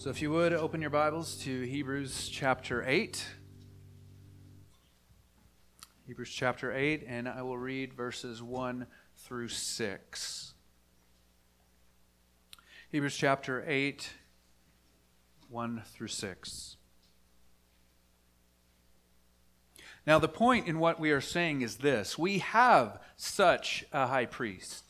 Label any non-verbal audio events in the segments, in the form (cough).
So, if you would open your Bibles to Hebrews chapter 8. Hebrews chapter 8, and I will read verses 1 through 6. Hebrews chapter 8, 1 through 6. Now, the point in what we are saying is this we have such a high priest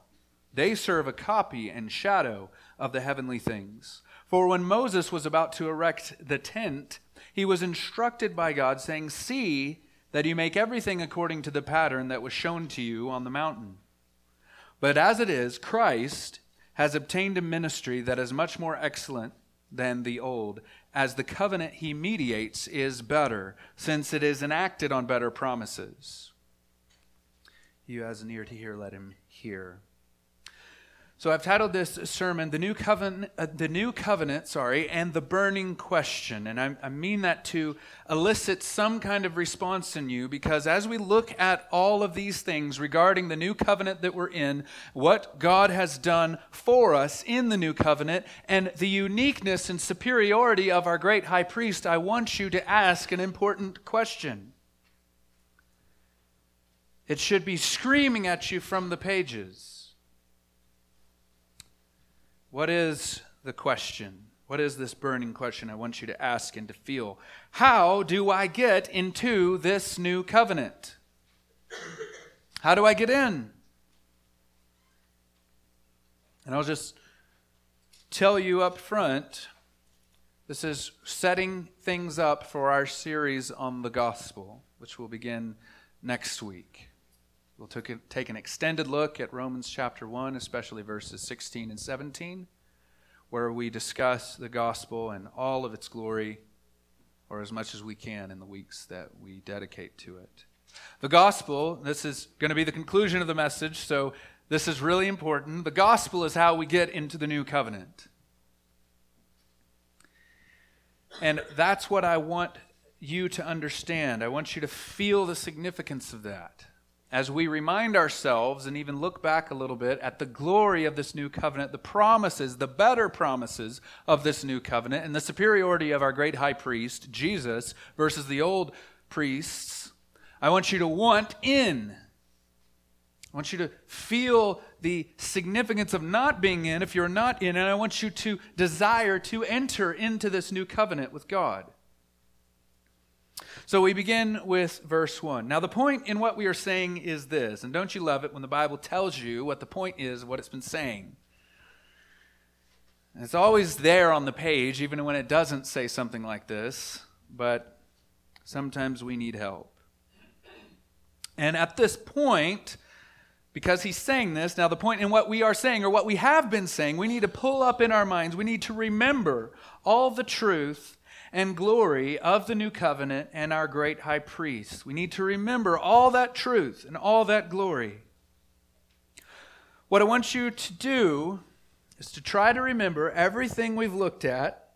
They serve a copy and shadow of the heavenly things. For when Moses was about to erect the tent, he was instructed by God, saying, See that you make everything according to the pattern that was shown to you on the mountain. But as it is, Christ has obtained a ministry that is much more excellent than the old, as the covenant he mediates is better, since it is enacted on better promises. He has an ear to hear, let him hear. So I've titled this sermon "The New Covenant," uh, the New Covenant, sorry, and the Burning Question, and I, I mean that to elicit some kind of response in you, because as we look at all of these things regarding the new covenant that we're in, what God has done for us in the new covenant, and the uniqueness and superiority of our great High Priest, I want you to ask an important question. It should be screaming at you from the pages. What is the question? What is this burning question I want you to ask and to feel? How do I get into this new covenant? How do I get in? And I'll just tell you up front this is setting things up for our series on the gospel, which will begin next week. We'll take an extended look at Romans chapter 1, especially verses 16 and 17, where we discuss the gospel and all of its glory, or as much as we can in the weeks that we dedicate to it. The gospel, this is going to be the conclusion of the message, so this is really important. The gospel is how we get into the new covenant. And that's what I want you to understand. I want you to feel the significance of that as we remind ourselves and even look back a little bit at the glory of this new covenant, the promises, the better promises of this new covenant, and the superiority of our great high priest, Jesus, versus the old priests, I want you to want in. I want you to feel the significance of not being in if you're not in, and I want you to desire to enter into this new covenant with God. So we begin with verse 1. Now, the point in what we are saying is this, and don't you love it when the Bible tells you what the point is what it's been saying? It's always there on the page, even when it doesn't say something like this, but sometimes we need help. And at this point, because he's saying this, now the point in what we are saying or what we have been saying, we need to pull up in our minds, we need to remember all the truth and glory of the new covenant and our great high priest. We need to remember all that truth and all that glory. What I want you to do is to try to remember everything we've looked at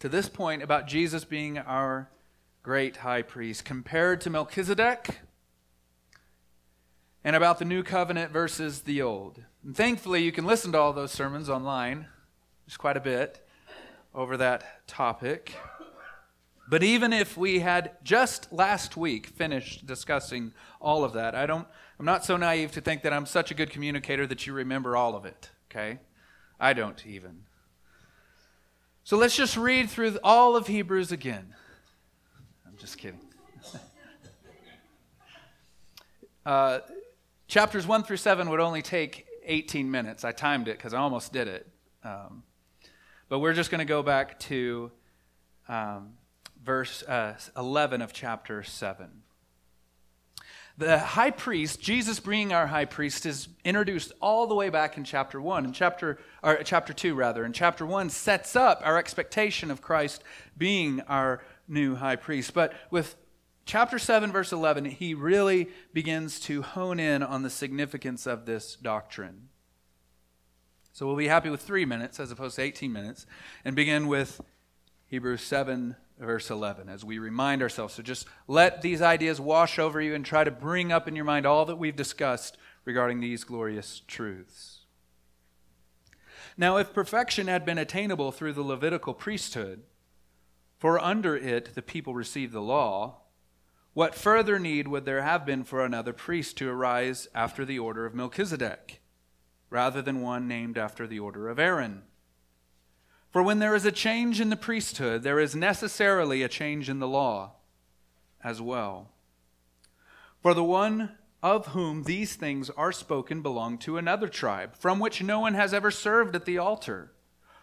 to this point about Jesus being our great high priest compared to Melchizedek and about the new covenant versus the old. And thankfully, you can listen to all those sermons online. There's quite a bit over that topic. But even if we had just last week finished discussing all of that, I don't I'm not so naive to think that I'm such a good communicator that you remember all of it, okay? I don't even. So let's just read through all of Hebrews again. I'm just kidding. (laughs) uh, chapters 1 through 7 would only take 18 minutes. I timed it because I almost did it. Um, but we're just going to go back to um, verse uh, 11 of chapter 7. The high priest, Jesus being our high priest, is introduced all the way back in chapter 1, in chapter, or chapter 2, rather. And chapter 1 sets up our expectation of Christ being our new high priest. But with chapter 7, verse 11, he really begins to hone in on the significance of this doctrine. So we'll be happy with three minutes as opposed to 18 minutes and begin with Hebrews 7, verse 11, as we remind ourselves. So just let these ideas wash over you and try to bring up in your mind all that we've discussed regarding these glorious truths. Now, if perfection had been attainable through the Levitical priesthood, for under it the people received the law, what further need would there have been for another priest to arise after the order of Melchizedek, rather than one named after the order of Aaron? For when there is a change in the priesthood, there is necessarily a change in the law as well. For the one of whom these things are spoken belonged to another tribe, from which no one has ever served at the altar.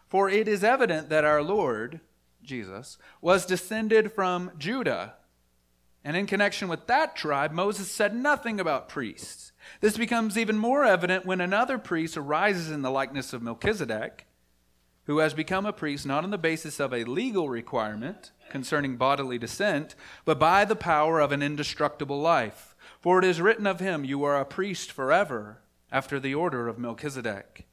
For it is evident that our Lord, Jesus, was descended from Judah. And in connection with that tribe, Moses said nothing about priests. This becomes even more evident when another priest arises in the likeness of Melchizedek, who has become a priest not on the basis of a legal requirement concerning bodily descent, but by the power of an indestructible life. For it is written of him, You are a priest forever, after the order of Melchizedek.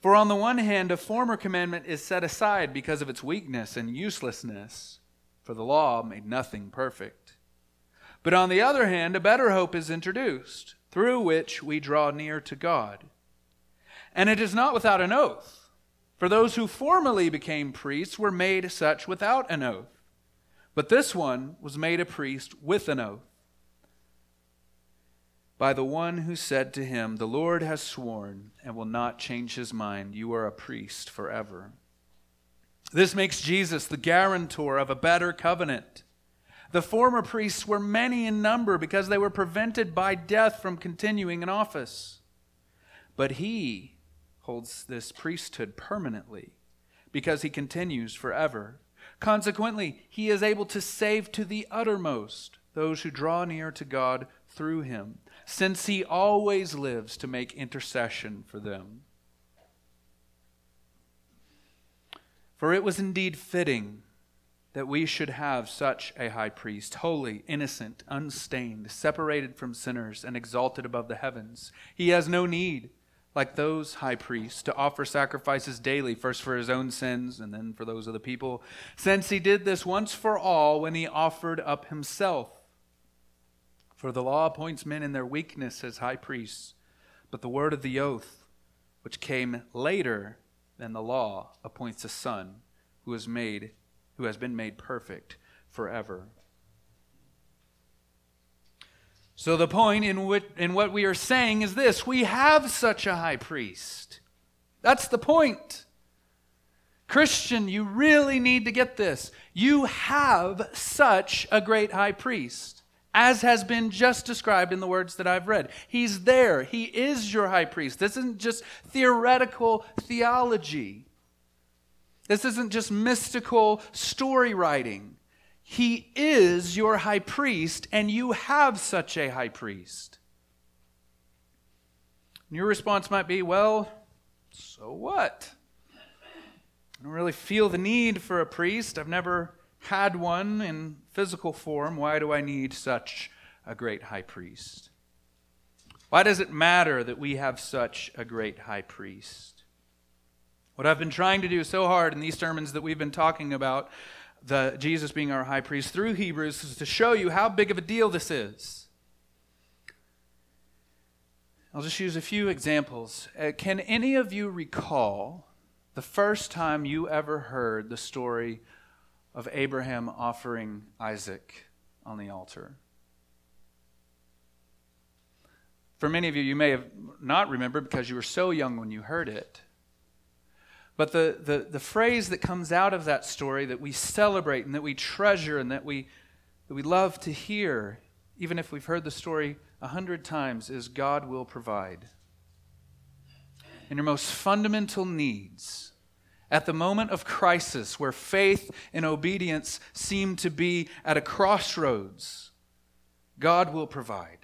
For on the one hand, a former commandment is set aside because of its weakness and uselessness, for the law made nothing perfect. But on the other hand, a better hope is introduced, through which we draw near to God. And it is not without an oath, for those who formerly became priests were made such without an oath. But this one was made a priest with an oath by the one who said to him, The Lord has sworn and will not change his mind. You are a priest forever. This makes Jesus the guarantor of a better covenant. The former priests were many in number because they were prevented by death from continuing in office. But he holds this priesthood permanently because he continues forever. Consequently, he is able to save to the uttermost those who draw near to God through him since he always lives to make intercession for them. For it was indeed fitting that we should have such a high priest, holy, innocent, unstained, separated from sinners, and exalted above the heavens. He has no need, like those high priests, to offer sacrifices daily, first for his own sins and then for those of the people, since he did this once for all when he offered up himself. For the law appoints men in their weakness as high priests, but the word of the oath, which came later than the law, appoints a son who is made who has been made perfect forever. So the point in what, in what we are saying is this we have such a high priest. That's the point. Christian, you really need to get this. You have such a great high priest as has been just described in the words that I've read. He's there. He is your high priest. This isn't just theoretical theology. This isn't just mystical story writing. He is your high priest, and you have such a high priest. And your response might be, well, so what? I don't really feel the need for a priest. I've never had one in physical form, why do I need such a great high priest? Why does it matter that we have such a great high priest? What I've been trying to do so hard in these sermons that we've been talking about, the Jesus being our high priest through Hebrews, is to show you how big of a deal this is. I'll just use a few examples. Uh, can any of you recall the first time you ever heard the story of Abraham offering Isaac on the altar. For many of you, you may have not remembered because you were so young when you heard it. But the, the, the phrase that comes out of that story that we celebrate and that we treasure and that we, that we love to hear, even if we've heard the story a hundred times, is God will provide. In your most fundamental needs, at the moment of crisis where faith and obedience seem to be at a crossroads, God will provide.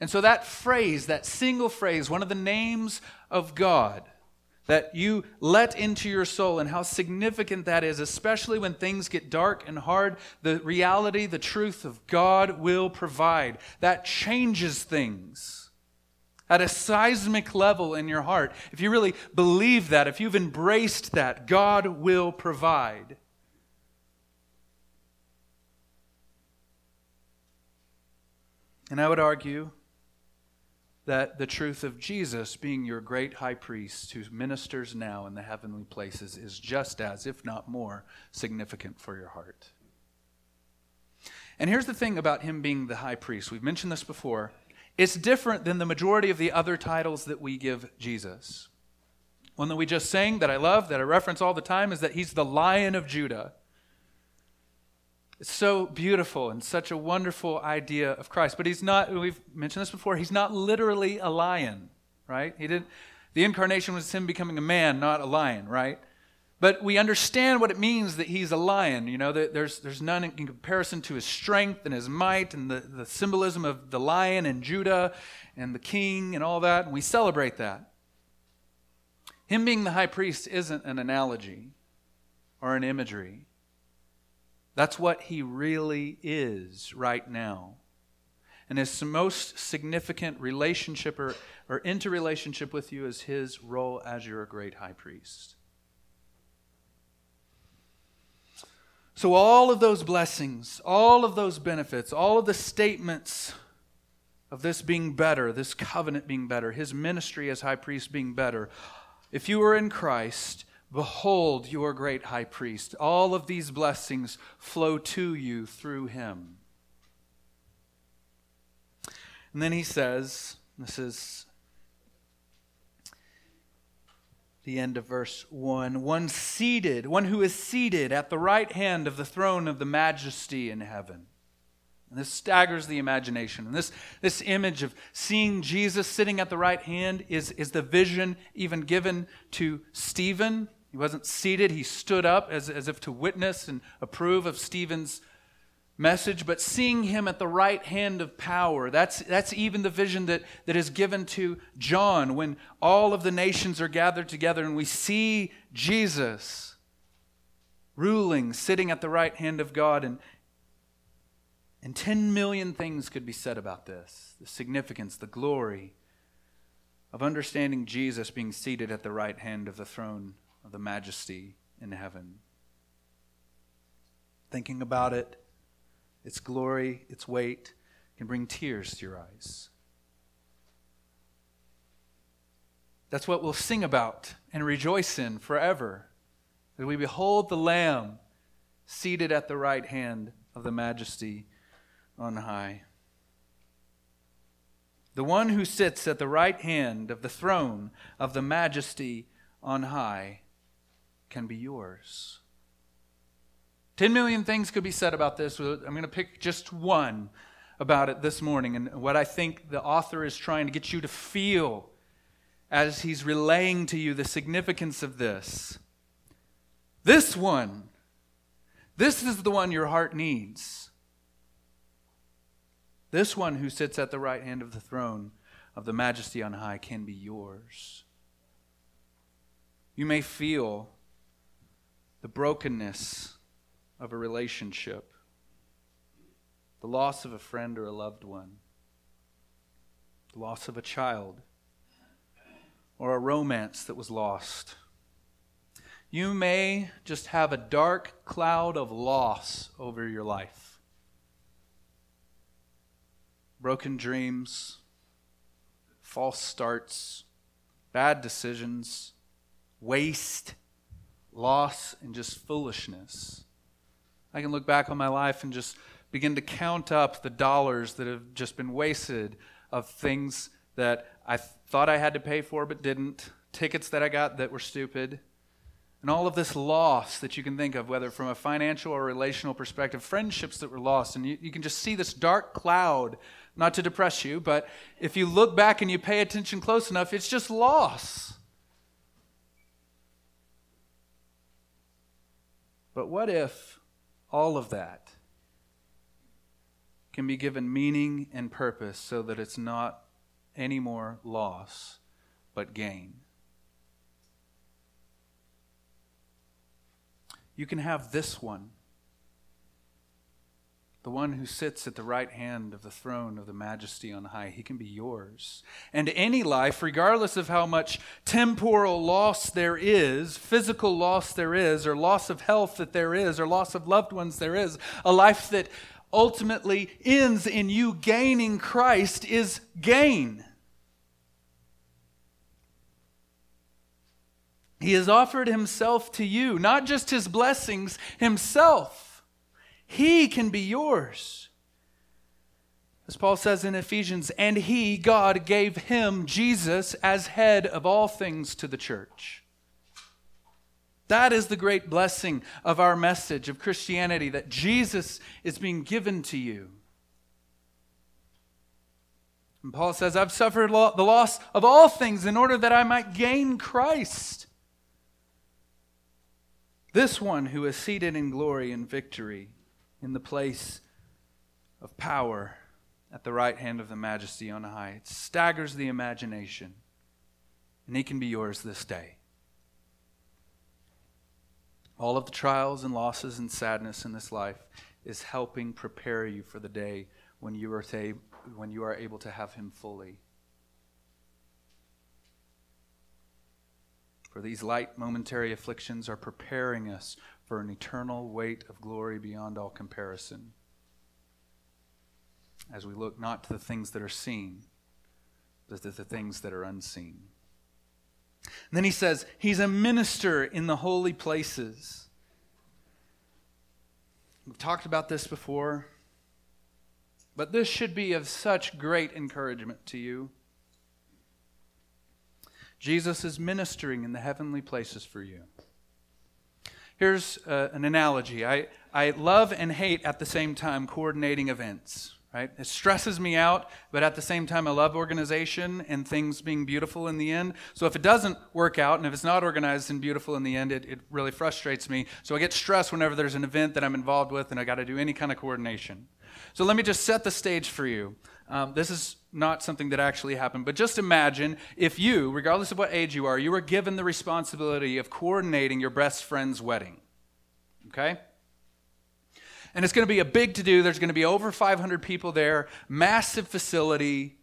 And so that phrase, that single phrase, one of the names of God that you let into your soul, and how significant that is, especially when things get dark and hard, the reality, the truth of God will provide. That changes things at a seismic level in your heart. If you really believe that, if you've embraced that, God will provide. And I would argue that the truth of Jesus being your great high priest who ministers now in the heavenly places is just as, if not more, significant for your heart. And here's the thing about him being the high priest. We've mentioned this before. It's different than the majority of the other titles that we give Jesus. One that we just sang that I love, that I reference all the time, is that he's the Lion of Judah. It's so beautiful and such a wonderful idea of Christ. But he's not, we've mentioned this before, he's not literally a lion, right? He didn't, the incarnation was him becoming a man, not a lion, right? But we understand what it means that he's a lion. You know, there's, there's none in comparison to his strength and his might and the, the symbolism of the lion and Judah and the king and all that. And we celebrate that. Him being the high priest isn't an analogy or an imagery. That's what he really is right now. And his most significant relationship or, or interrelationship with you is his role as your great high priest. So, all of those blessings, all of those benefits, all of the statements of this being better, this covenant being better, his ministry as high priest being better, if you are in Christ, Behold your great high priest. All of these blessings flow to you through him. And then he says, this is the end of verse 1 one seated, one who is seated at the right hand of the throne of the majesty in heaven. And this staggers the imagination. And this, this image of seeing Jesus sitting at the right hand is, is the vision even given to Stephen he wasn't seated, he stood up as, as if to witness and approve of Stephen's message, but seeing him at the right hand of power. That's, that's even the vision that, that is given to John when all of the nations are gathered together and we see Jesus ruling, sitting at the right hand of God. And, and 10 million things could be said about this the significance, the glory of understanding Jesus being seated at the right hand of the throne of the majesty in heaven. Thinking about it, its glory, its weight, can bring tears to your eyes. That's what we'll sing about and rejoice in forever. That we behold the Lamb seated at the right hand of the majesty on high. The one who sits at the right hand of the throne of the majesty on high can be yours. 10 million things could be said about this. I'm going to pick just one about it this morning and what I think the author is trying to get you to feel as he's relaying to you the significance of this. This one, this is the one your heart needs. This one who sits at the right hand of the throne of the majesty on high can be yours. You may feel the brokenness of a relationship, the loss of a friend or a loved one, the loss of a child, or a romance that was lost. You may just have a dark cloud of loss over your life. Broken dreams, false starts, bad decisions, waste loss and just foolishness. I can look back on my life and just begin to count up the dollars that have just been wasted of things that I thought I had to pay for but didn't, tickets that I got that were stupid, and all of this loss that you can think of, whether from a financial or relational perspective, friendships that were lost. And you, you can just see this dark cloud, not to depress you, but if you look back and you pay attention close enough, it's just loss. But what if all of that can be given meaning and purpose so that it's not any more loss, but gain. You can have this one the one who sits at the right hand of the throne of the majesty on high. He can be yours. And any life, regardless of how much temporal loss there is, physical loss there is, or loss of health that there is, or loss of loved ones there is, a life that ultimately ends in you gaining Christ is gain. He has offered himself to you, not just his blessings, himself. He can be yours. As Paul says in Ephesians, and He, God, gave Him, Jesus, as head of all things to the church. That is the great blessing of our message of Christianity that Jesus is being given to you. And Paul says, I've suffered the loss of all things in order that I might gain Christ. This one who is seated in glory and victory in the place of power at the right hand of the majesty on high. It staggers the imagination, and he can be yours this day. All of the trials and losses and sadness in this life is helping prepare you for the day when you are, when you are able to have him fully. For these light momentary afflictions are preparing us for an eternal weight of glory beyond all comparison. As we look not to the things that are seen, but to the things that are unseen. And then he says, He's a minister in the holy places. We've talked about this before, but this should be of such great encouragement to you. Jesus is ministering in the heavenly places for you. Here's uh, an analogy. I, I love and hate at the same time coordinating events, right? It stresses me out, but at the same time, I love organization and things being beautiful in the end. So if it doesn't work out and if it's not organized and beautiful in the end, it, it really frustrates me. So I get stressed whenever there's an event that I'm involved with and I got to do any kind of coordination. So let me just set the stage for you. Um, this is not something that actually happened, but just imagine if you, regardless of what age you are, you were given the responsibility of coordinating your best friend's wedding. Okay? And it's going to be a big to do. There's going to be over 500 people there, massive facility.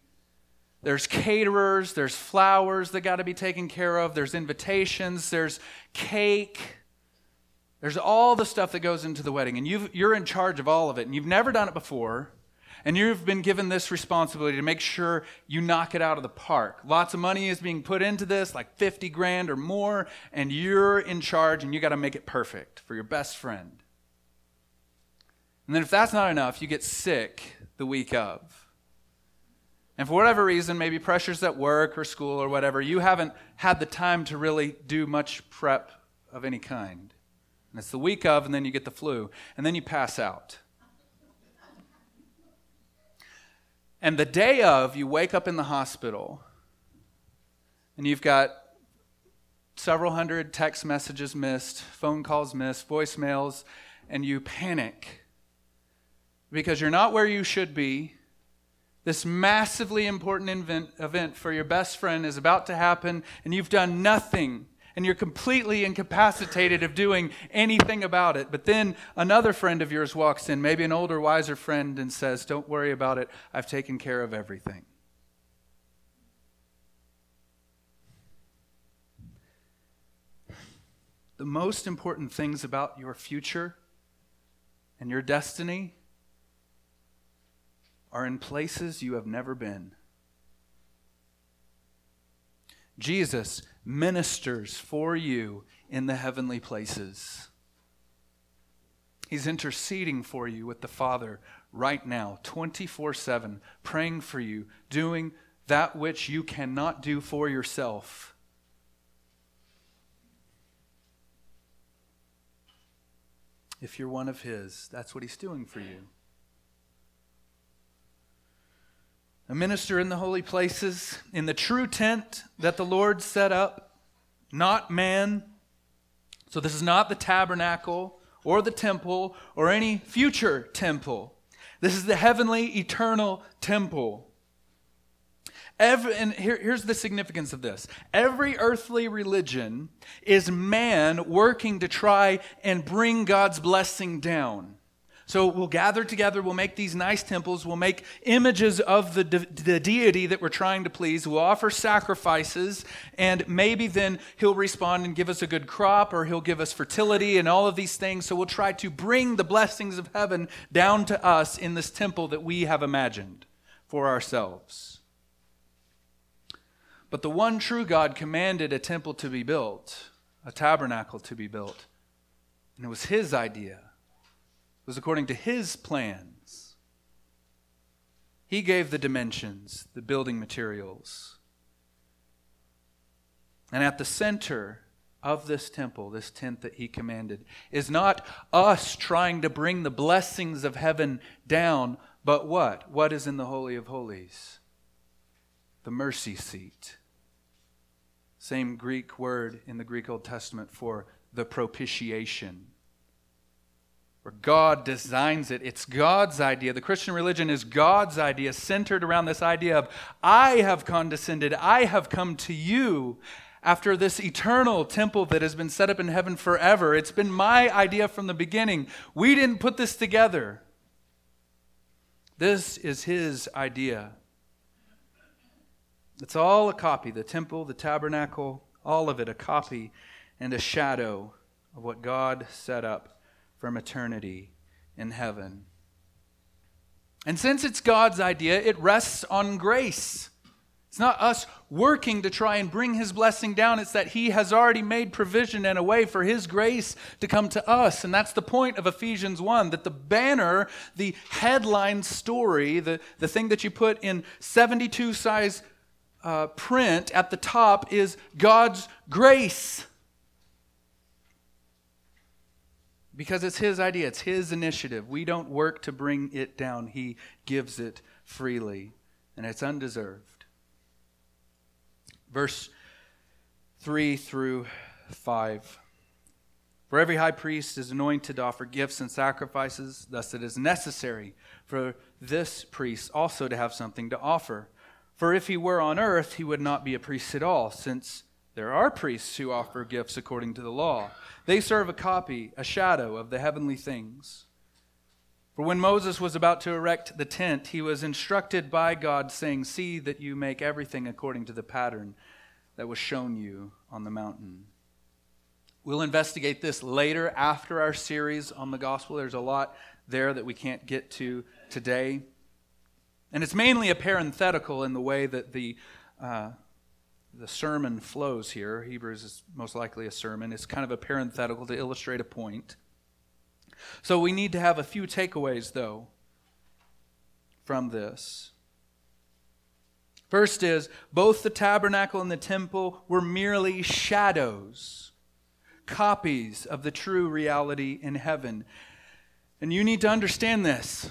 There's caterers, there's flowers that got to be taken care of, there's invitations, there's cake. There's all the stuff that goes into the wedding, and you are in charge of all of it, and you've never done it before. And you've been given this responsibility to make sure you knock it out of the park. Lots of money is being put into this, like 50 grand or more, and you're in charge and you got to make it perfect for your best friend. And then if that's not enough, you get sick the week of. And for whatever reason, maybe pressures at work or school or whatever, you haven't had the time to really do much prep of any kind. And it's the week of, and then you get the flu, and then you pass out. And the day of, you wake up in the hospital and you've got several hundred text messages missed, phone calls missed, voicemails, and you panic because you're not where you should be. This massively important event, for your best friend is about to happen, and you've done nothing and you're completely incapacitated of doing anything about it. But then another friend of yours walks in, maybe an older, wiser friend, and says, Don't worry about it. I've taken care of everything. The most important things about your future and your destiny are in places you have never been. Jesus ministers for you in the heavenly places. He's interceding for you with the Father right now, 24 7, praying for you, doing that which you cannot do for yourself. If you're one of His, that's what He's doing for you. A minister in the holy places, in the true tent that the Lord set up, not man. So this is not the tabernacle or the temple or any future temple. This is the heavenly, eternal temple. Every, and here, here's the significance of this every earthly religion is man working to try and bring God's blessing down. So we'll gather together, we'll make these nice temples, we'll make images of the, de- the deity that we're trying to please, we'll offer sacrifices, and maybe then he'll respond and give us a good crop, or he'll give us fertility and all of these things. So we'll try to bring the blessings of heaven down to us in this temple that we have imagined for ourselves. But the one true God commanded a temple to be built, a tabernacle to be built. And it was his idea was according to his plans. He gave the dimensions, the building materials. And at the center of this temple, this tent that he commanded, is not us trying to bring the blessings of heaven down, but what? What is in the Holy of Holies? The mercy seat. Same Greek word in the Greek Old Testament for the propitiation where God designs it. It's God's idea. The Christian religion is God's idea, centered around this idea of, I have condescended, I have come to you after this eternal temple that has been set up in heaven forever. It's been my idea from the beginning. We didn't put this together. This is his idea. It's all a copy the temple, the tabernacle, all of it a copy and a shadow of what God set up from eternity in heaven. And since it's God's idea, it rests on grace. It's not us working to try and bring His blessing down. It's that He has already made provision and a way for His grace to come to us. And that's the point of Ephesians 1 that the banner, the headline story, the, the thing that you put in 72 size uh, print at the top is God's grace. Because it's his idea, it's his initiative. We don't work to bring it down, he gives it freely, and it's undeserved. Verse 3 through 5. For every high priest is anointed to offer gifts and sacrifices, thus it is necessary for this priest also to have something to offer. For if he were on earth, he would not be a priest at all, since there are priests who offer gifts according to the law. They serve a copy, a shadow of the heavenly things. For when Moses was about to erect the tent, he was instructed by God, saying, See that you make everything according to the pattern that was shown you on the mountain. We'll investigate this later after our series on the gospel. There's a lot there that we can't get to today. And it's mainly a parenthetical in the way that the uh, the sermon flows here. Hebrews is most likely a sermon. It's kind of a parenthetical to illustrate a point. So we need to have a few takeaways, though, from this. First is both the tabernacle and the temple were merely shadows, copies of the true reality in heaven. And you need to understand this.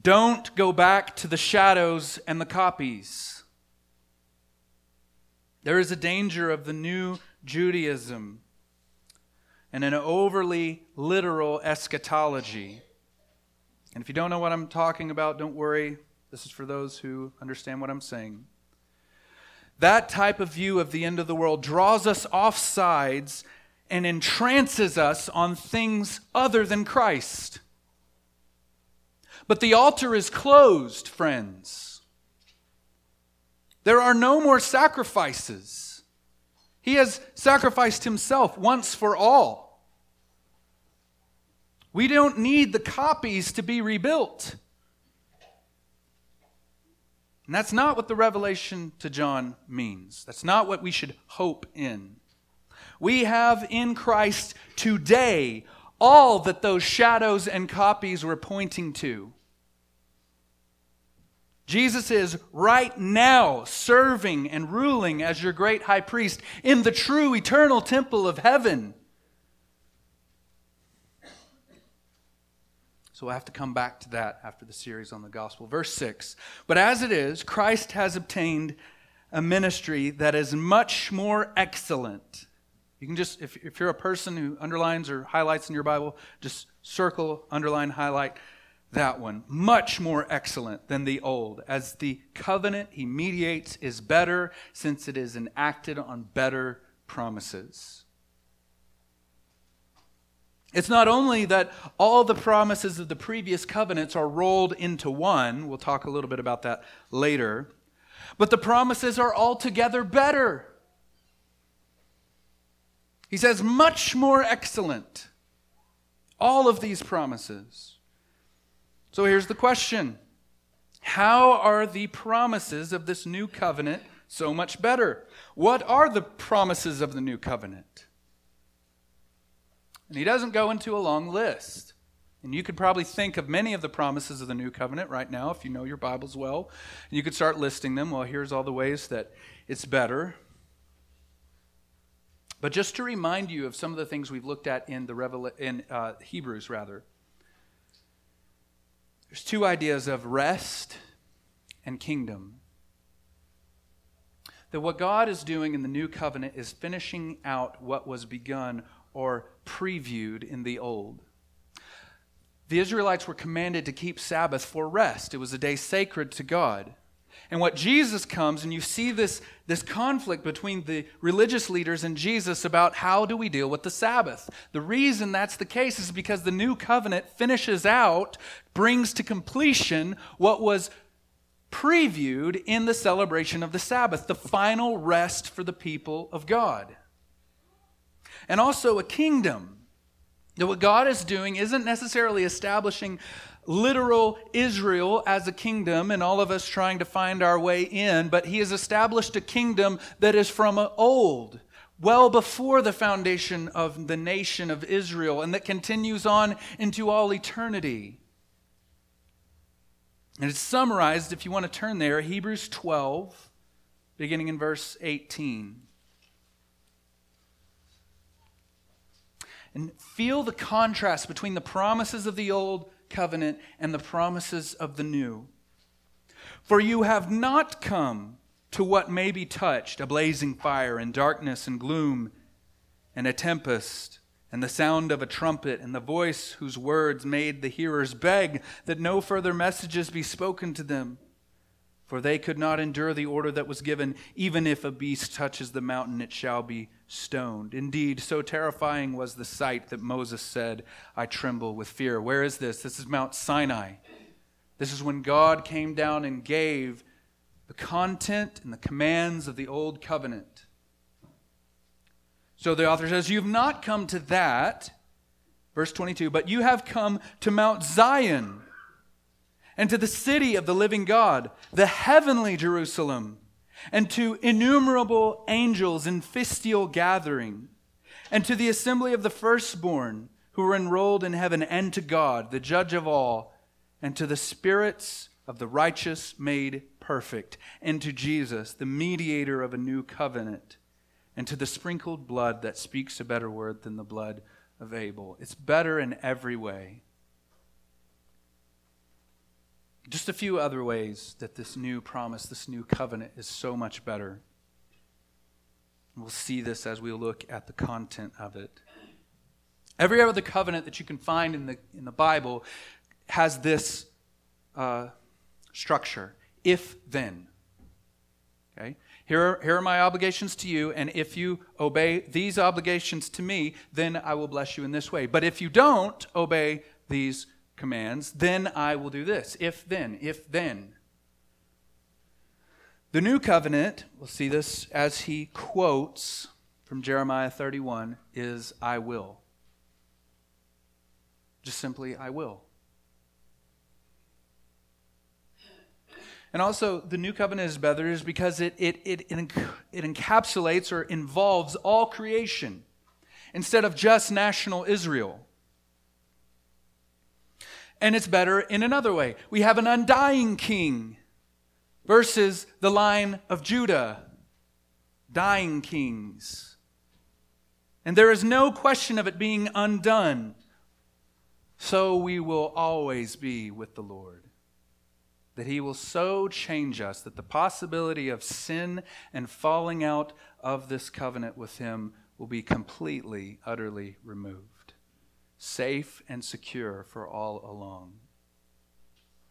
Don't go back to the shadows and the copies. There is a danger of the new Judaism and an overly literal eschatology. And if you don't know what I'm talking about, don't worry. This is for those who understand what I'm saying. That type of view of the end of the world draws us off sides and entrances us on things other than Christ. But the altar is closed, friends. There are no more sacrifices. He has sacrificed himself once for all. We don't need the copies to be rebuilt. And that's not what the revelation to John means. That's not what we should hope in. We have in Christ today all that those shadows and copies were pointing to. Jesus is right now serving and ruling as your great high priest in the true eternal temple of heaven. So we'll have to come back to that after the series on the gospel. Verse 6 But as it is, Christ has obtained a ministry that is much more excellent. You can just, if, if you're a person who underlines or highlights in your Bible, just circle, underline, highlight that one, much more excellent than the old, as the covenant he mediates is better since it is enacted on better promises. It's not only that all the promises of the previous covenants are rolled into one, we'll talk a little bit about that later, but the promises are altogether better. He says, much more excellent. All of these promises. So here's the question How are the promises of this new covenant so much better? What are the promises of the new covenant? And he doesn't go into a long list. And you could probably think of many of the promises of the new covenant right now if you know your Bibles well. And you could start listing them. Well, here's all the ways that it's better. But just to remind you of some of the things we've looked at in the Revela- in uh, Hebrews, rather, there's two ideas of rest and kingdom. That what God is doing in the new covenant is finishing out what was begun or previewed in the old. The Israelites were commanded to keep Sabbath for rest, it was a day sacred to God. And what Jesus comes, and you see this, this conflict between the religious leaders and Jesus about how do we deal with the Sabbath. The reason that's the case is because the new covenant finishes out, brings to completion what was previewed in the celebration of the Sabbath, the final rest for the people of God. And also a kingdom. That what God is doing isn't necessarily establishing literal Israel as a kingdom and all of us trying to find our way in, but he has established a kingdom that is from old, well before the foundation of the nation of Israel, and that continues on into all eternity. And it's summarized, if you want to turn there, Hebrews 12, beginning in verse 18. And feel the contrast between the promises of the old covenant and the promises of the new. For you have not come to what may be touched a blazing fire, and darkness, and gloom, and a tempest, and the sound of a trumpet, and the voice whose words made the hearers beg that no further messages be spoken to them. For they could not endure the order that was given, even if a beast touches the mountain, it shall be stoned. Indeed, so terrifying was the sight that Moses said, I tremble with fear. Where is this? This is Mount Sinai. This is when God came down and gave the content and the commands of the old covenant. So the author says, You've not come to that, verse 22, but you have come to Mount Zion and to the city of the living God, the heavenly Jerusalem and to innumerable angels in festal gathering, and to the assembly of the firstborn who were enrolled in heaven, and to God, the judge of all, and to the spirits of the righteous made perfect, and to Jesus, the mediator of a new covenant, and to the sprinkled blood that speaks a better word than the blood of Abel. It's better in every way. Just a few other ways that this new promise, this new covenant is so much better. We'll see this as we look at the content of it. Every other covenant that you can find in the, in the Bible has this uh, structure if then. Okay? Here are, here are my obligations to you, and if you obey these obligations to me, then I will bless you in this way. But if you don't obey these commands, then I will do this. If then, if then. The new covenant, we'll see this as he quotes from Jeremiah 31, is I will. Just simply, I will. And also, the new covenant is better is because it, it, it, it, encapsulates or involves all creation instead of just national Israel. And it's better in another way. We have an undying king versus the line of Judah, dying kings. And there is no question of it being undone. So we will always be with the Lord. That He will so change us that the possibility of sin and falling out of this covenant with Him will be completely, utterly removed safe and secure for all along.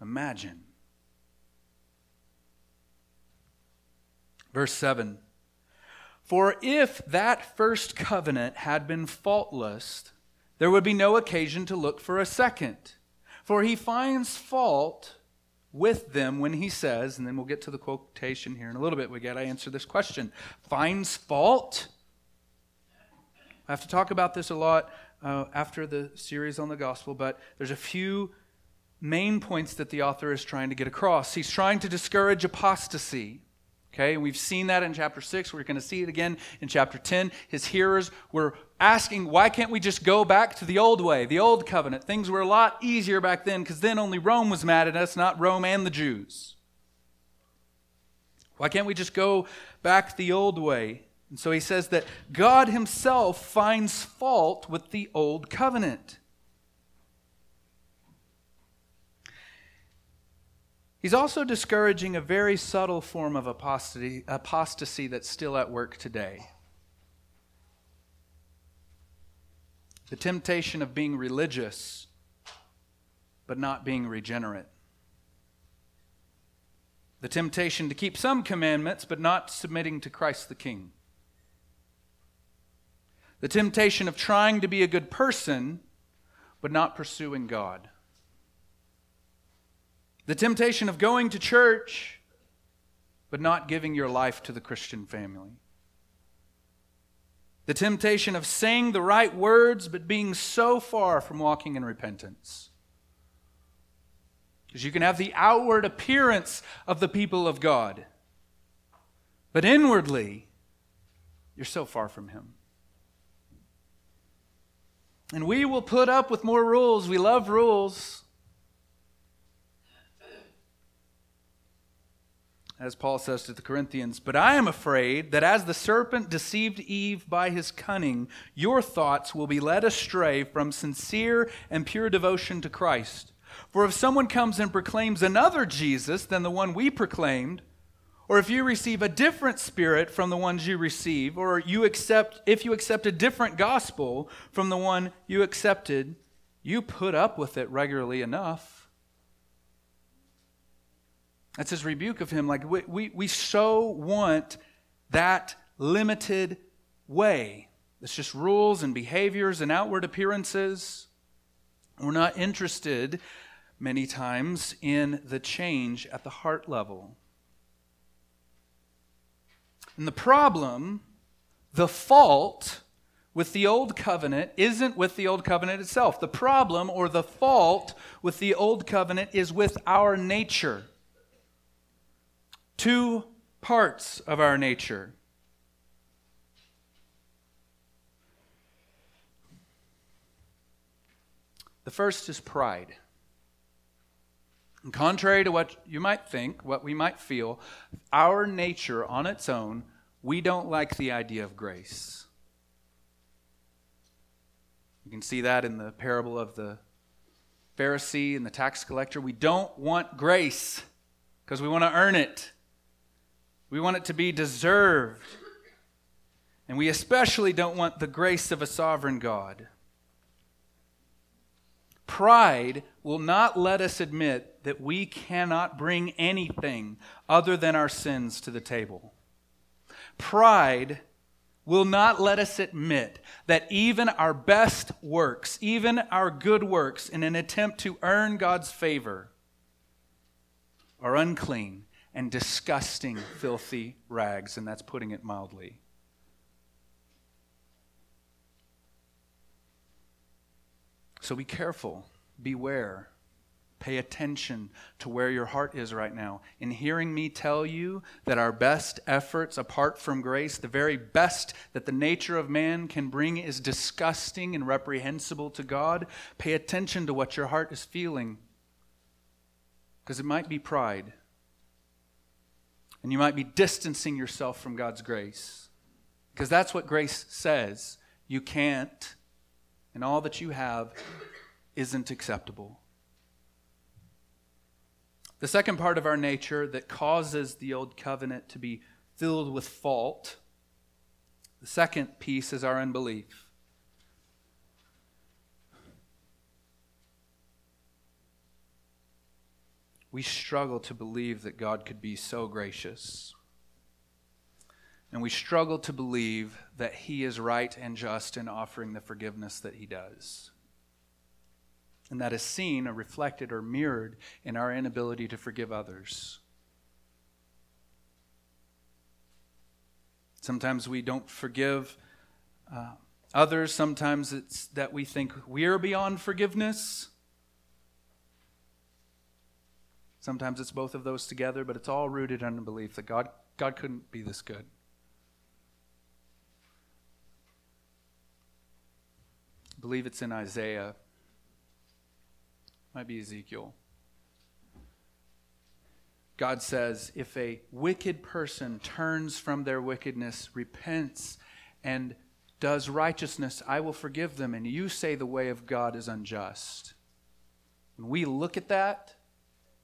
Imagine. Verse 7 For if that first covenant had been faultless, there would be no occasion to look for a second. For he finds fault with them when he says, and then we'll get to the quotation here in a little bit. We got to answer this question finds fault? I have to talk about this a lot uh, after the series on the gospel, but there's a few main points that the author is trying to get across. He's trying to discourage apostasy. Okay, and we've seen that in chapter 6. We're going to see it again in chapter 10. His hearers were asking, why can't we just go back to the old way, the old covenant? Things were a lot easier back then because then only Rome was mad at us, not Rome and the Jews. Why can't we just go back the old way? And so he says that God himself finds fault with the old covenant. He's also discouraging a very subtle form of apostasy, apostasy that's still at work today. The temptation of being religious, but not being regenerate. The temptation to keep some commandments, but not submitting to Christ the King. The temptation of trying to be a good person, but not pursuing God. The temptation of going to church, but not giving your life to the Christian family. The temptation of saying the right words, but being so far from walking in repentance. Because you can have the outward appearance of the people of God, but inwardly, you're so far from Him. And we will put up with more rules. We love rules. as Paul says to the Corinthians, But I am afraid that as the serpent deceived Eve by his cunning, your thoughts will be led astray from sincere and pure devotion to Christ. For if someone comes and proclaims another Jesus than the one we proclaimed, or if you receive a different spirit from the ones you receive, or you accept if you accept a different gospel from the one you accepted, you put up with it regularly enough. That's his rebuke of him. Like, we, we, we so want that limited way. It's just rules and behaviors and outward appearances. We're not interested many times in the change at the heart level. And the problem, the fault with the old covenant isn't with the old covenant itself. The problem or the fault with the old covenant is with our nature two parts of our nature. The first is pride. And contrary to what you might think, what we might feel, our nature on its own, we don't like the idea of grace. You can see that in the parable of the Pharisee and the tax collector. We don't want grace because we want to earn it. We want it to be deserved. And we especially don't want the grace of a sovereign God. Pride will not let us admit that we cannot bring anything other than our sins to the table. Pride will not let us admit that even our best works, even our good works, in an attempt to earn God's favor, are unclean and disgusting, filthy rags, and that's putting it mildly. So be careful, beware, pay attention to where your heart is right now. In hearing me tell you that our best efforts apart from grace, the very best that the nature of man can bring, is disgusting and reprehensible to God, pay attention to what your heart is feeling. Because it might be pride. And you might be distancing yourself from God's grace. Because that's what grace says. You can't, and all that you have isn't acceptable. The second part of our nature that causes the old covenant to be filled with fault, the second piece is our unbelief. we struggle to believe that God could be so gracious. And we struggle to believe that He is right and just in offering the forgiveness that He does. And that is seen or reflected or mirrored in our inability to forgive others. Sometimes we don't forgive uh, others. Sometimes it's that we think we're beyond forgiveness. Sometimes it's both of those together, but it's all rooted in belief that God, God couldn't be this good. I believe it's in Isaiah. Might be Ezekiel. God says, if a wicked person turns from their wickedness, repents, and does righteousness, I will forgive them. And you say the way of God is unjust. When we look at that,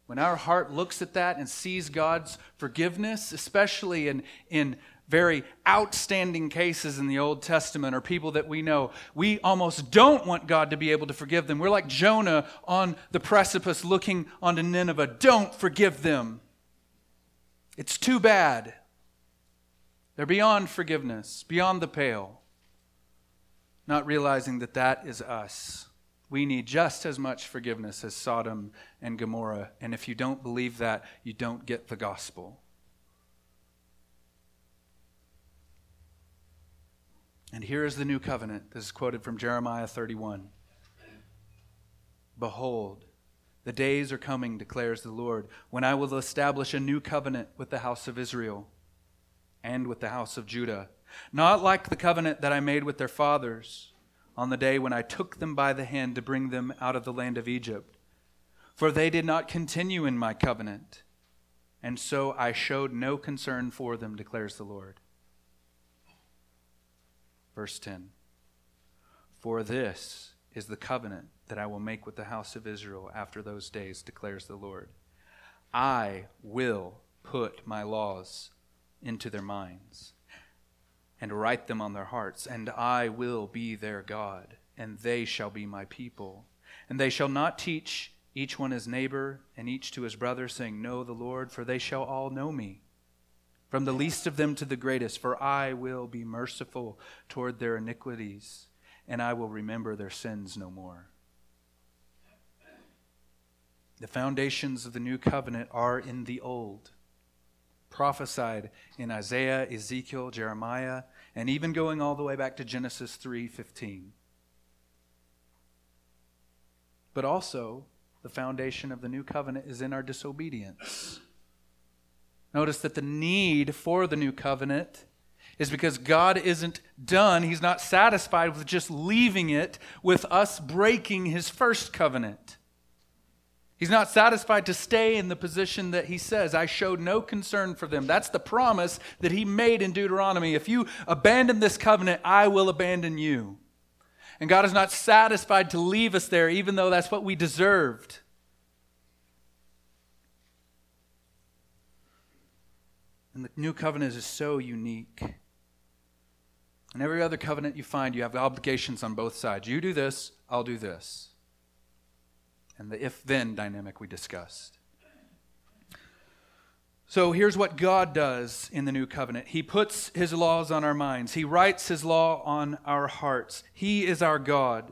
when our heart looks at that and sees God's forgiveness, especially in, in very outstanding cases in the Old Testament or people that we know, we almost don't want God to be able to forgive them. We're like Jonah on the precipice looking onto Nineveh. Don't forgive them. It's too bad. They're beyond forgiveness, beyond the pale. Not realizing that that is us. We need just as much forgiveness as Sodom and Gomorrah. And if you don't believe that, you don't get the gospel. And here is the new covenant. This is quoted from Jeremiah 31. Behold, the days are coming, declares the Lord, when I will establish a new covenant with the house of Israel and with the house of Judah, not like the covenant that I made with their fathers on the day when I took them by the hand to bring them out of the land of Egypt. For they did not continue in my covenant, and so I showed no concern for them, declares the Lord. Verse 10 For this is the covenant that I will make with the house of Israel after those days, declares the Lord. I will put my laws into their minds and write them on their hearts, and I will be their God, and they shall be my people. And they shall not teach each one his neighbor, and each to his brother, saying, Know the Lord, for they shall all know me, from the least of them to the greatest, for I will be merciful toward their iniquities, and I will remember their sins no more. The foundations of the new covenant are in the old prophesied in Isaiah, Ezekiel, Jeremiah, and even going all the way back to Genesis 3:15. But also, the foundation of the new covenant is in our disobedience. Notice that the need for the new covenant is because God isn't done. He's not satisfied with just leaving it with us breaking his first covenant. He's not satisfied to stay in the position that he says, I showed no concern for them. That's the promise that he made in Deuteronomy. If you abandon this covenant, I will abandon you. And God is not satisfied to leave us there, even though that's what we deserved. And the new covenant is so unique. In every other covenant you find, you have obligations on both sides. You do this, I'll do this and the if then dynamic we discussed. So here's what God does in the new covenant He puts His laws on our minds, He writes His law on our hearts. He is our God.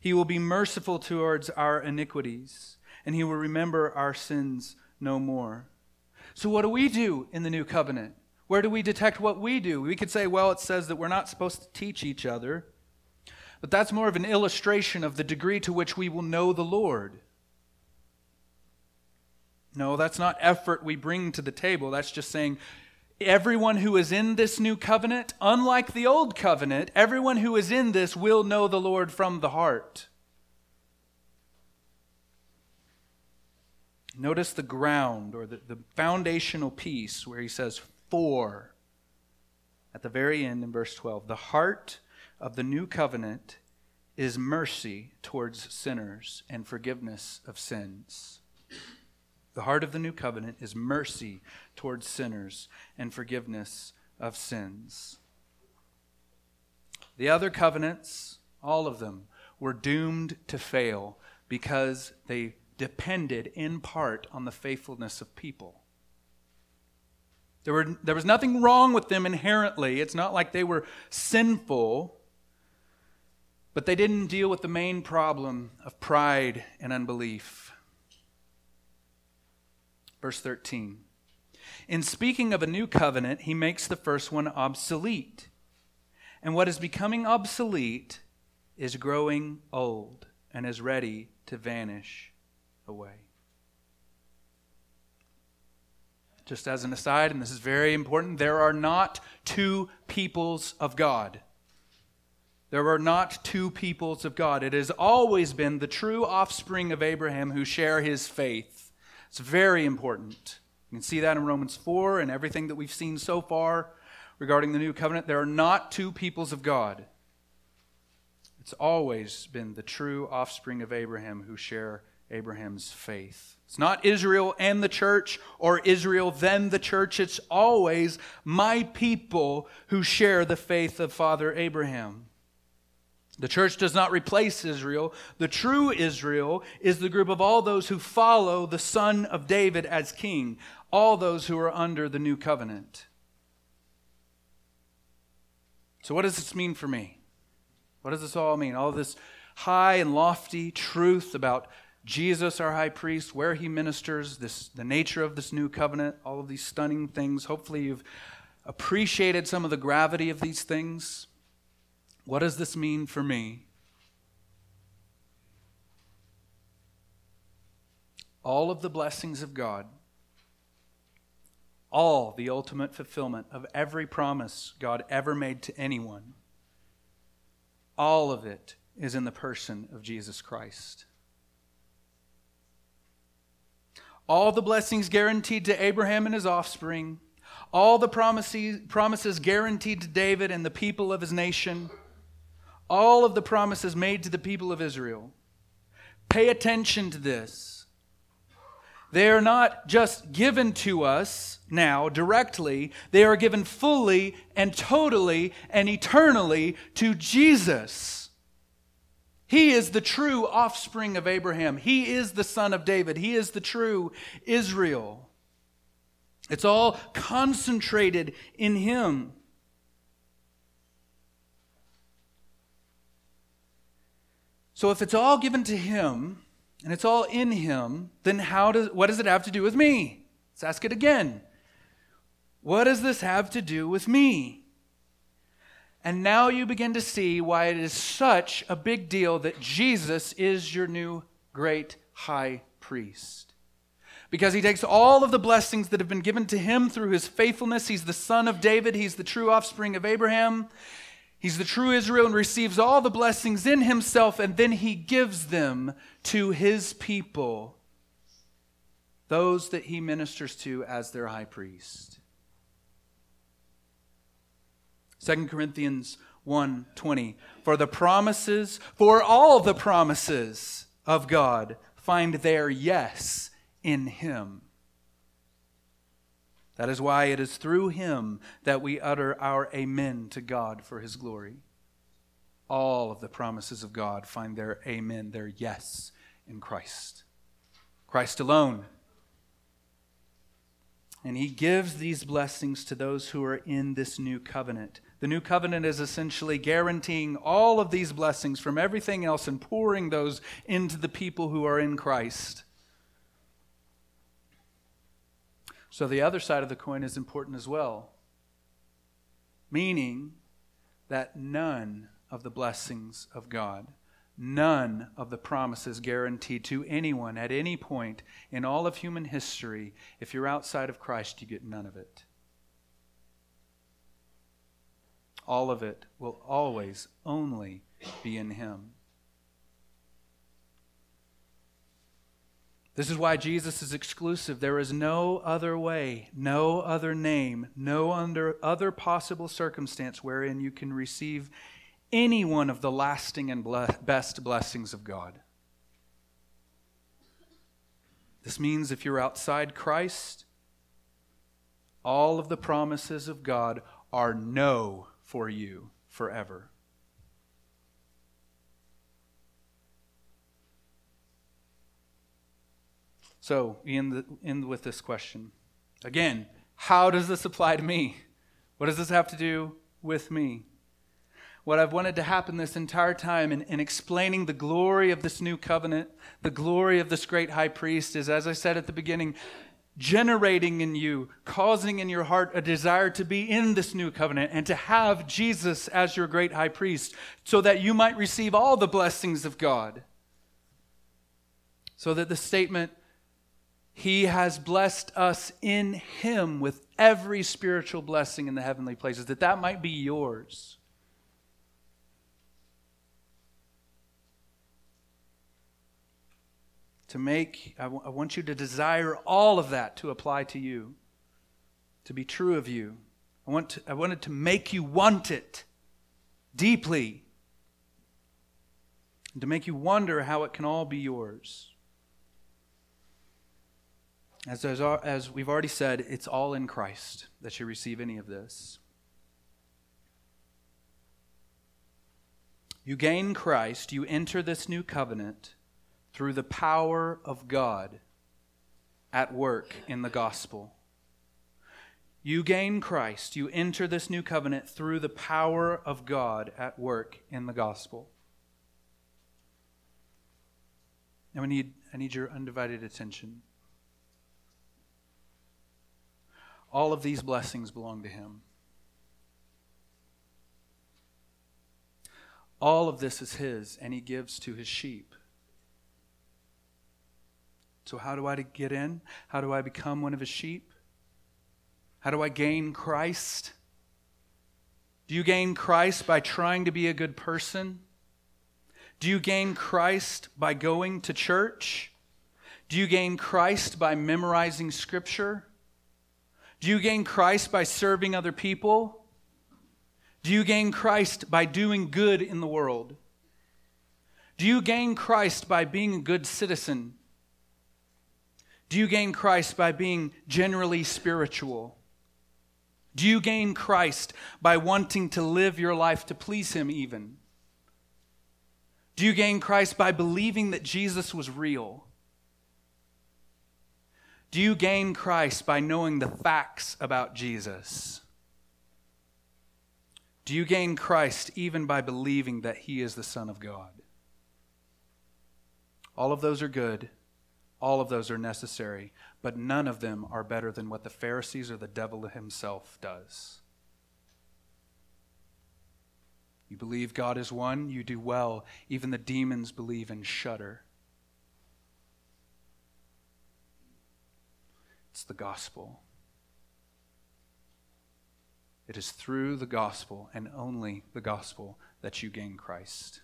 He will be merciful towards our iniquities, and He will remember our sins no more. So, what do we do in the new covenant? Where do we detect what we do? We could say, well, it says that we're not supposed to teach each other. But that's more of an illustration of the degree to which we will know the Lord. No, that's not effort we bring to the table. That's just saying everyone who is in this new covenant, unlike the old covenant, everyone who is in this will know the Lord from the heart. Notice the ground or the, the foundational piece where he says, for, at the very end in verse 12. The heart of the new covenant is mercy towards sinners and forgiveness of sins. The heart of the new covenant is mercy towards sinners and forgiveness of sins. The other covenants, all of them, were doomed to fail because they depended in part on the faithfulness of people. There, were, there was nothing wrong with them inherently. It's not like they were sinful, but they didn't deal with the main problem of pride and unbelief. Verse 13. In speaking of a new covenant, he makes the first one obsolete. And what is becoming obsolete is growing old and is ready to vanish away. Just as an aside, and this is very important, there are not two peoples of God. There are not two peoples of God. It has always been the true offspring of Abraham who share his faith. It's very important. You can see that in Romans 4 and everything that we've seen so far regarding the new covenant. There are not two peoples of God. It's always been the true offspring of Abraham who share Abraham's faith. It's not Israel and the church or Israel then the church. It's always my people who share the faith of Father Abraham. The church does not replace Israel. The true Israel is the group of all those who follow the son of David as king, all those who are under the new covenant. So, what does this mean for me? What does this all mean? All this high and lofty truth about Jesus, our high priest, where he ministers, this, the nature of this new covenant, all of these stunning things. Hopefully, you've appreciated some of the gravity of these things. What does this mean for me? All of the blessings of God, all the ultimate fulfillment of every promise God ever made to anyone, all of it is in the person of Jesus Christ. All the blessings guaranteed to Abraham and his offspring, all the promises, promises guaranteed to David and the people of his nation all of the promises made to the people of Israel. Pay attention to this. They are not just given to us now directly, they are given fully and totally and eternally to Jesus. He is the true offspring of Abraham. He is the son of David. He is the true Israel. It's all concentrated in him. So if it's all given to him and it's all in him, then how does what does it have to do with me? Let's ask it again. What does this have to do with me? And now you begin to see why it is such a big deal that Jesus is your new great high priest. Because he takes all of the blessings that have been given to him through his faithfulness. He's the son of David, he's the true offspring of Abraham. He's the true Israel and receives all the blessings in himself, and then he gives them to his people, those that he ministers to as their high priest. 2 Corinthians 1:20 For the promises for all the promises of God find their yes in him. That is why it is through him that we utter our amen to God for his glory. All of the promises of God find their amen, their yes in Christ. Christ alone. And he gives these blessings to those who are in this new covenant. The new covenant is essentially guaranteeing all of these blessings from everything else and pouring those into the people who are in Christ. So the other side of the coin is important as well, meaning that none of the blessings of God, none of the promises guaranteed to anyone at any point in all of human history, if you're outside of Christ, you get none of it. All of it will always only be in Him. This is why Jesus is exclusive. There is no other way, no other name, no under other possible circumstance wherein you can receive any one of the lasting and best blessings of God. This means if you're outside Christ, all of the promises of God are no for you forever. So, end, end with this question. Again, how does this apply to me? What does this have to do with me? What I've wanted to happen this entire time in, in explaining the glory of this new covenant, the glory of this great high priest, is, as I said at the beginning, generating in you, causing in your heart a desire to be in this new covenant and to have Jesus as your great high priest so that you might receive all the blessings of God. So that the statement, He has blessed us in Him with every spiritual blessing in the heavenly places, that that might be yours. To make, I, w- I want you to desire all of that to apply to you, to be true of you. I, want to, I wanted to make you want it deeply, and to make you wonder how it can all be yours. As, as, as we've already said, it's all in Christ that you receive any of this. You gain Christ, you enter this new covenant through the power of God at work in the gospel. You gain Christ. You enter this new covenant through the power of God at work in the gospel. Now, I need, I need your undivided attention. All of these blessings belong to Him. All of this is His, and He gives to His sheep. So, how do I get in? How do I become one of his sheep? How do I gain Christ? Do you gain Christ by trying to be a good person? Do you gain Christ by going to church? Do you gain Christ by memorizing Scripture? Do you gain Christ by serving other people? Do you gain Christ by doing good in the world? Do you gain Christ by being a good citizen? Do you gain Christ by being generally spiritual? Do you gain Christ by wanting to live your life to please Him, even? Do you gain Christ by believing that Jesus was real? Do you gain Christ by knowing the facts about Jesus? Do you gain Christ even by believing that He is the Son of God? All of those are good. All of those are necessary, but none of them are better than what the Pharisees or the devil himself does. You believe God is one, you do well. Even the demons believe and shudder. It's the gospel. It is through the gospel and only the gospel that you gain Christ.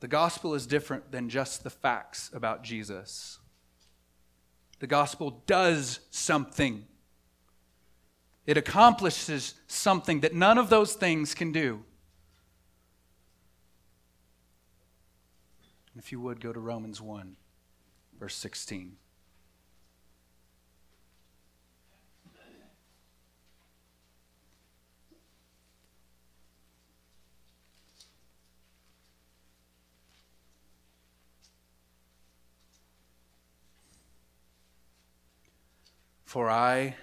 The gospel is different than just the facts about Jesus. The gospel does something. It accomplishes something that none of those things can do. If you would, go to Romans 1, verse 16. For I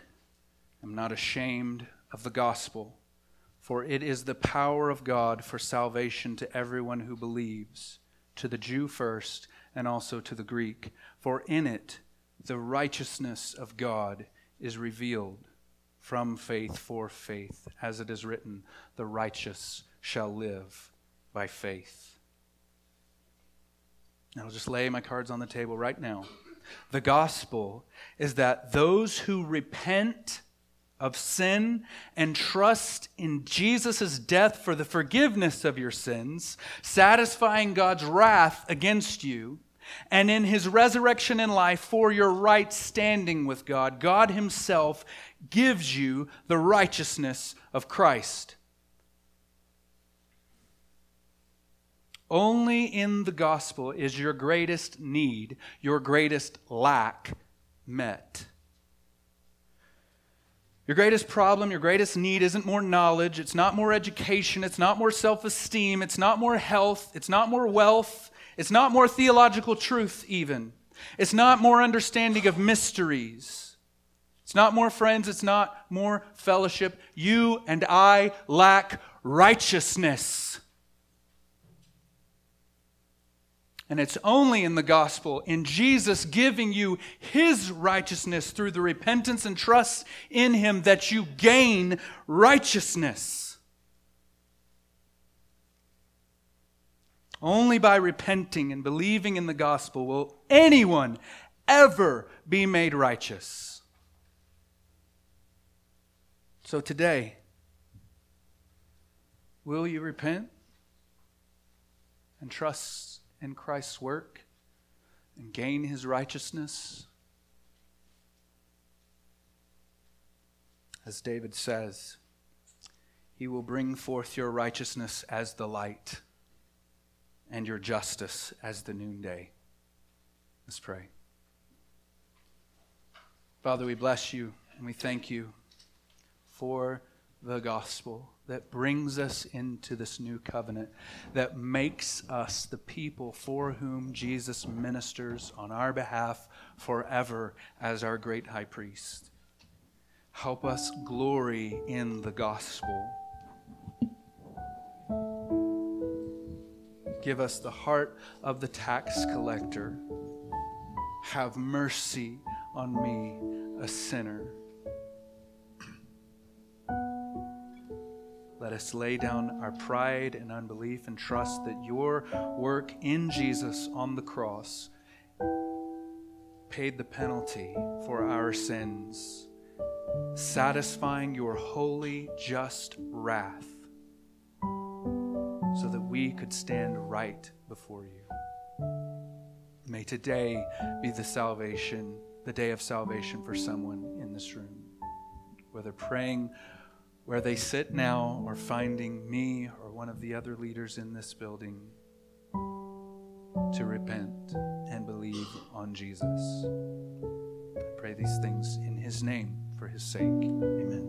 am not ashamed of the gospel, for it is the power of God for salvation to everyone who believes, to the Jew first, and also to the Greek. For in it the righteousness of God is revealed from faith for faith, as it is written, the righteous shall live by faith. I'll just lay my cards on the table right now the gospel is that those who repent of sin and trust in Jesus' death for the forgiveness of your sins, satisfying God's wrath against you, and in his resurrection in life for your right standing with God, God himself gives you the righteousness of Christ. Only in the gospel is your greatest need, your greatest lack met. Your greatest problem, your greatest need isn't more knowledge, it's not more education, it's not more self esteem, it's not more health, it's not more wealth, It's not more theological truth, even. It's not more understanding of mysteries. It's not more friends. It's not more fellowship. You and I lack righteousness. And it's only in the gospel, in Jesus giving you his righteousness through the repentance and trust in him, that you gain righteousness. Only by repenting and believing in the gospel will anyone ever be made righteous. So today, will you repent and trust in Christ's work and gain his righteousness? As David says, he will bring forth your righteousness as the light and your justice as the noonday. Let's pray. Father, we bless you and we thank you for the gospel that brings us into this new covenant, that makes us the people for whom Jesus ministers on our behalf forever as our great high priest. Help us glory in the gospel. Give us the heart of the tax collector. Have mercy on me, a sinner. Let us lay down our pride and unbelief and trust that your work in Jesus on the cross paid the penalty for our sins, satisfying your holy, just wrath so that we could stand right before you. May today be the salvation, the day of salvation for someone in this room, whether praying where they sit now or finding me or one of the other leaders in this building to repent and believe on Jesus. I pray these things in his name for his sake. Amen.